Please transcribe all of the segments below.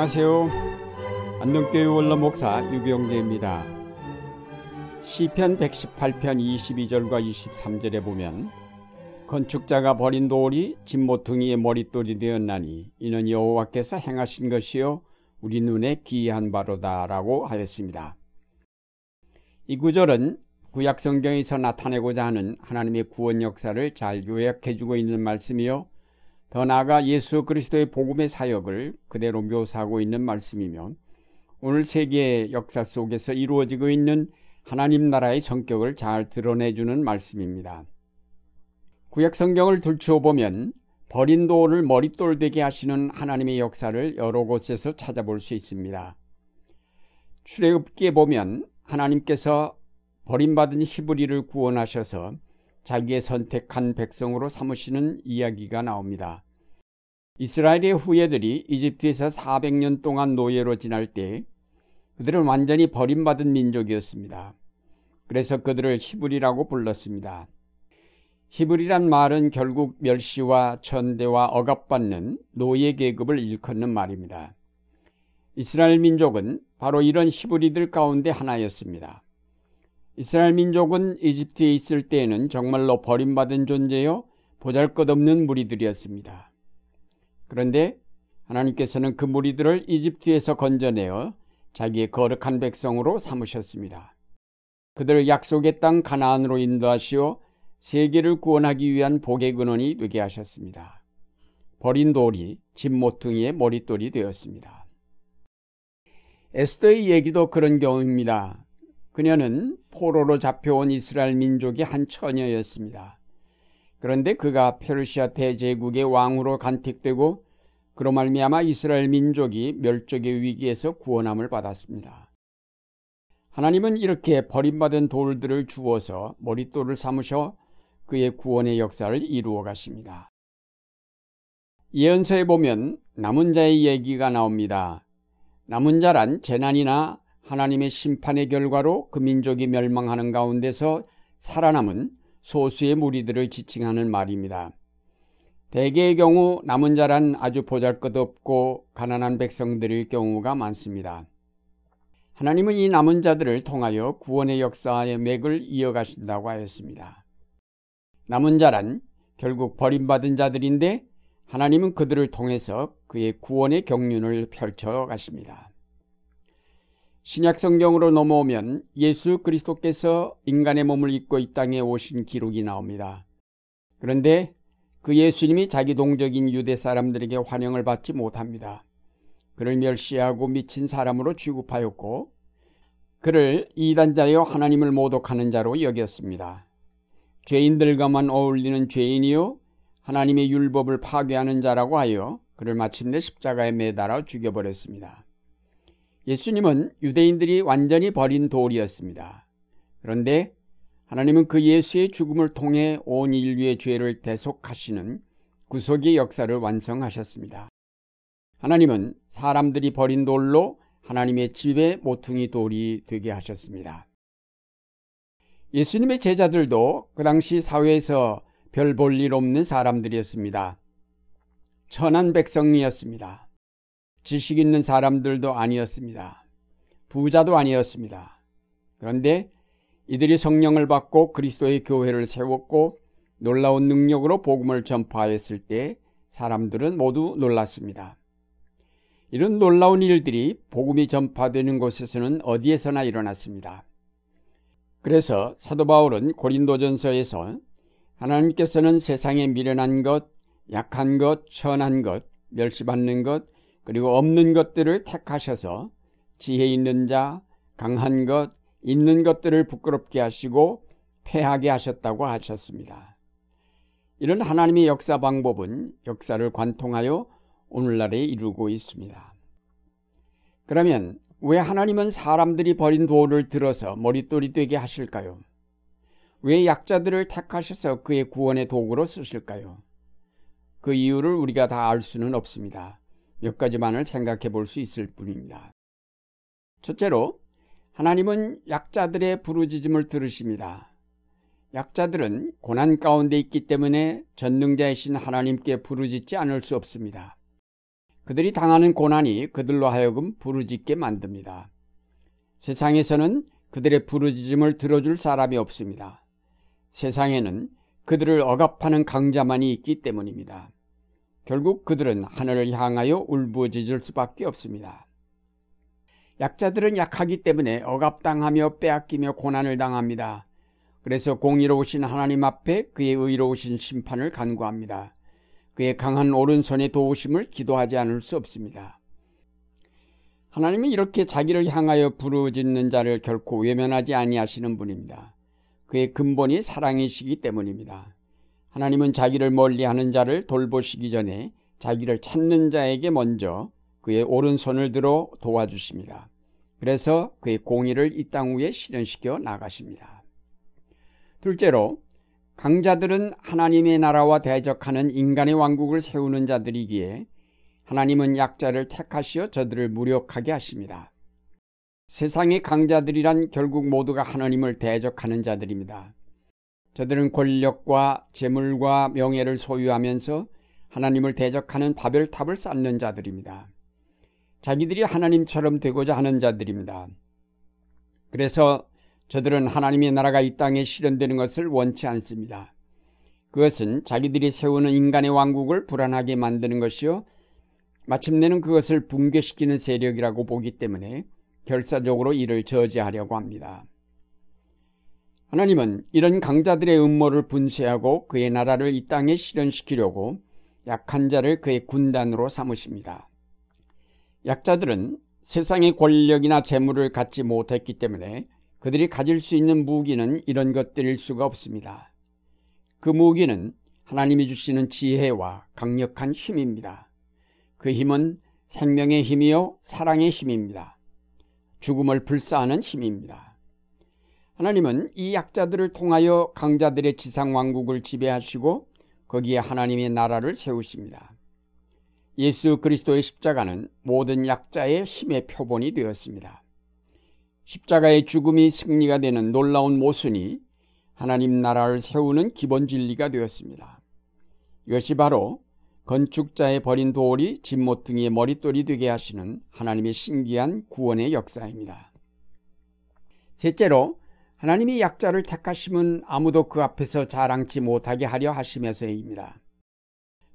안녕하세요. 안동교회 원로 목사 유경재입니다. 시편 118편 22절과 23절에 보면 건축자가 버린 돌이 진모퉁이의 머릿돌이 되었나니 이는 여호와께서 행하신 것이요 우리 눈에 기이한 바로다라고 하였습니다. 이 구절은 구약 성경에서 나타내고자 하는 하나님의 구원 역사를 잘 요약해주고 있는 말씀이요 더 나아가 예수 그리스도의 복음의 사역을 그대로 묘사하고 있는 말씀이며 오늘 세계의 역사 속에서 이루어지고 있는 하나님 나라의 성격을 잘 드러내주는 말씀입니다. 구약 성경을 들추어 보면 버린 돌을 머릿돌 되게 하시는 하나님의 역사를 여러 곳에서 찾아볼 수 있습니다. 출애굽기에 보면 하나님께서 버림받은 히브리를 구원하셔서 자기의 선택한 백성으로 삼으시는 이야기가 나옵니다. 이스라엘의 후예들이 이집트에서 400년 동안 노예로 지날 때 그들은 완전히 버림받은 민족이었습니다. 그래서 그들을 히브리라고 불렀습니다. 히브리란 말은 결국 멸시와 천대와 억압받는 노예 계급을 일컫는 말입니다. 이스라엘 민족은 바로 이런 히브리들 가운데 하나였습니다. 이스라엘 민족은 이집트에 있을 때에는 정말로 버림받은 존재요 보잘것없는 무리들이었습니다. 그런데 하나님께서는 그 무리들을 이집트에서 건져내어 자기의 거룩한 백성으로 삼으셨습니다. 그들을 약속의 땅 가나안으로 인도하시어 세계를 구원하기 위한 복의 근원이 되게 하셨습니다. 버린 돌이 집 모퉁이의 머릿돌이 되었습니다. 에스더의 얘기도 그런 경우입니다. 그녀는 포로로 잡혀온 이스라엘 민족의 한 처녀였습니다. 그런데 그가 페르시아 대제국의 왕으로 간택되고 그로 말미암아 이스라엘 민족이 멸족의 위기에서 구원함을 받았습니다. 하나님은 이렇게 버림받은 돌들을 주어서 머릿돌을 삼으셔 그의 구원의 역사를 이루어 가십니다. 예언서에 보면 남은 자의 얘기가 나옵니다. 남은 자란 재난이나 하나님의 심판의 결과로 그 민족이 멸망하는 가운데서 살아남은 소수의 무리들을 지칭하는 말입니다. 대개의 경우 남은 자란 아주 보잘것없고 가난한 백성들일 경우가 많습니다. 하나님은 이 남은 자들을 통하여 구원의 역사의 맥을 이어가신다고 하였습니다. 남은 자란 결국 버림받은 자들인데 하나님은 그들을 통해서 그의 구원의 경륜을 펼쳐 가십니다. 신약 성경으로 넘어오면 예수 그리스도께서 인간의 몸을 입고 이 땅에 오신 기록이 나옵니다. 그런데 그 예수님이 자기 동적인 유대 사람들에게 환영을 받지 못합니다. 그를 멸시하고 미친 사람으로 취급하였고 그를 이단자여 하나님을 모독하는 자로 여겼습니다. 죄인들과만 어울리는 죄인이요 하나님의 율법을 파괴하는 자라고 하여 그를 마침내 십자가에 매달아 죽여버렸습니다. 예수님은 유대인들이 완전히 버린 돌이었습니다. 그런데 하나님은 그 예수의 죽음을 통해 온 인류의 죄를 대속하시는 구속의 역사를 완성하셨습니다. 하나님은 사람들이 버린 돌로 하나님의 집의 모퉁이 돌이 되게 하셨습니다. 예수님의 제자들도 그 당시 사회에서 별 볼 일 없는 사람들이었습니다. 천한 백성이었습니다. 지식 있는 사람들도 아니었습니다. 부자도 아니었습니다. 그런데 이들이 성령을 받고 그리스도의 교회를 세웠고 놀라운 능력으로 복음을 전파했을 때 사람들은 모두 놀랐습니다. 이런 놀라운 일들이 복음이 전파되는 곳에서는 어디에서나 일어났습니다. 그래서 사도 바울은 고린도전서에서 하나님께서는 세상에 미련한 것, 약한 것, 천한 것, 멸시받는 것, 그리고 없는 것들을 택하셔서 지혜 있는 자, 강한 것, 있는 것들을 부끄럽게 하시고 패하게 하셨다고 하셨습니다. 이런 하나님의 역사 방법은 역사를 관통하여 오늘날에 이루고 있습니다. 그러면 왜 하나님은 사람들이 버린 돌을 들어서 머릿돌이 되게 하실까요? 왜 약자들을 택하셔서 그의 구원의 도구로 쓰실까요? 그 이유를 우리가 다 알 수는 없습니다. 몇 가지만을 생각해 볼 수 있을 뿐입니다. 첫째로 하나님은 약자들의 부르짖음을 들으십니다. 약자들은 고난 가운데 있기 때문에 전능자이신 하나님께 부르짖지 않을 수 없습니다. 그들이 당하는 고난이 그들로 하여금 부르짖게 만듭니다. 세상에서는 그들의 부르짖음을 들어줄 사람이 없습니다. 세상에는 그들을 억압하는 강자만이 있기 때문입니다. 결국 그들은 하늘을 향하여 울부짖을 수밖에 없습니다. 약자들은 약하기 때문에 억압당하며 빼앗기며 고난을 당합니다. 그래서 공의로우신 하나님 앞에 그의 의로우신 심판을 간구합니다. 그의 강한 오른손의 도우심을 기도하지 않을 수 없습니다. 하나님은 이렇게 자기를 향하여 부르짖는 자를 결코 외면하지 아니하시는 분입니다. 그의 근본이 사랑이시기 때문입니다. 하나님은 자기를 멀리하는 자를 돌보시기 전에 자기를 찾는 자에게 먼저 그의 오른손을 들어 도와주십니다. 그래서 그의 공의를 이 땅 위에 실현시켜 나가십니다. 둘째로 강자들은 하나님의 나라와 대적하는 인간의 왕국을 세우는 자들이기에 하나님은 약자를 택하시어 저들을 무력하게 하십니다. 세상의 강자들이란 결국 모두가 하나님을 대적하는 자들입니다. 저들은 권력과 재물과 명예를 소유하면서 하나님을 대적하는 바벨탑을 쌓는 자들입니다. 자기들이 하나님처럼 되고자 하는 자들입니다. 그래서 저들은 하나님의 나라가 이 땅에 실현되는 것을 원치 않습니다. 그것은 자기들이 세우는 인간의 왕국을 불안하게 만드는 것이요. 마침내는 그것을 붕괴시키는 세력이라고 보기 때문에 결사적으로 이를 저지하려고 합니다. 하나님은 이런 강자들의 음모를 분쇄하고 그의 나라를 이 땅에 실현시키려고 약한 자를 그의 군단으로 삼으십니다. 약자들은 세상의 권력이나 재물을 갖지 못했기 때문에 그들이 가질 수 있는 무기는 이런 것들일 수가 없습니다. 그 무기는 하나님이 주시는 지혜와 강력한 힘입니다. 그 힘은 생명의 힘이요 사랑의 힘입니다. 죽음을 불사하는 힘입니다. 하나님은 이 약자들을 통하여 강자들의 지상 왕국을 지배하시고 거기에 하나님의 나라를 세우십니다. 예수 그리스도의 십자가는 모든 약자의 힘의 표본이 되었습니다. 십자가의 죽음이 승리가 되는 놀라운 모순이 하나님 나라를 세우는 기본 진리가 되었습니다. 이것이 바로 건축자의 버린 돌이 진모퉁이의 머릿돌이 되게 하시는 하나님의 신기한 구원의 역사입니다. 셋째로 하나님이 약자를 택하심은 아무도 그 앞에서 자랑치 못하게 하려 하시면서입니다.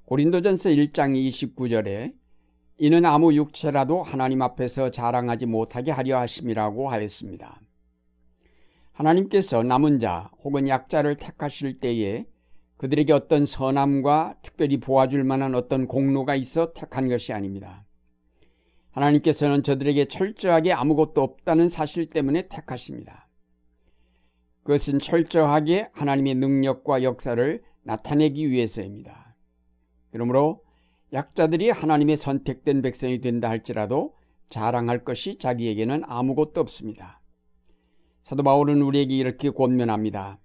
고린도전서 1장 29절에 이는 아무 육체라도 하나님 앞에서 자랑하지 못하게 하려 하심이라고 하였습니다. 하나님께서 남은 자 혹은 약자를 택하실 때에 그들에게 어떤 선함과 특별히 보아줄 만한 어떤 공로가 있어 택한 것이 아닙니다. 하나님께서는 저들에게 철저하게 아무것도 없다는 사실 때문에 택하십니다. 그것은 철저하게 하나님의 능력과 역사를 나타내기 위해서입니다. 그러므로 약자들이 하나님의 선택된 백성이 된다 할지라도 자랑할 것이 자기에게는 아무것도 없습니다. 사도 바울은 우리에게 이렇게 권면합니다.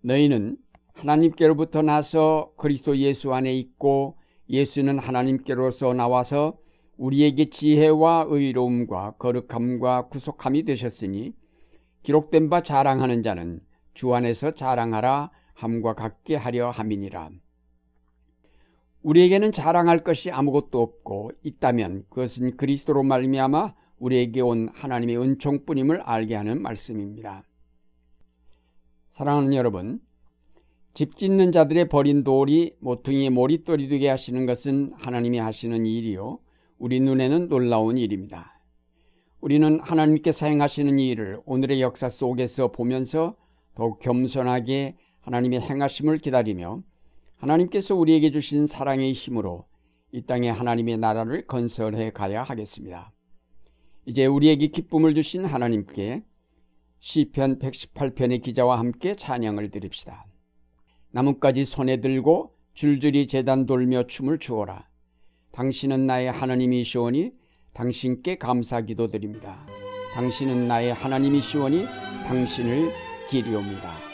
너희는 하나님께로부터 나서 그리스도 예수 안에 있고 예수는 하나님께로서 나와서 우리에게 지혜와 의로움과 거룩함과 구속함이 되셨으니 기록된 바 자랑하는 자는 주 안에서 자랑하라 함과 같게 하려 함이니라. 우리에게는 자랑할 것이 아무것도 없고 있다면 그것은 그리스도로 말미암아 우리에게 온 하나님의 은총뿐임을 알게 하는 말씀입니다. 사랑하는 여러분, 집 짓는 자들의 버린 돌이 모퉁이의 모릿돌이 되게 하시는 것은 하나님이 하시는 일이요. 우리 눈에는 놀라운 일입니다. 우리는 하나님께서 행하시는 일을 오늘의 역사 속에서 보면서 더욱 겸손하게 하나님의 행하심을 기다리며 하나님께서 우리에게 주신 사랑의 힘으로 이 땅에 하나님의 나라를 건설해 가야 하겠습니다. 이제 우리에게 기쁨을 주신 하나님께 시편 118편의 기자와 함께 찬양을 드립시다. 나뭇가지 손에 들고 줄줄이 재단 돌며 춤을 추어라. 당신은 나의 하나님이시오니 당신께 감사 기도드립니다. 당신은 나의 하나님이시오니 당신을 기리옵니다.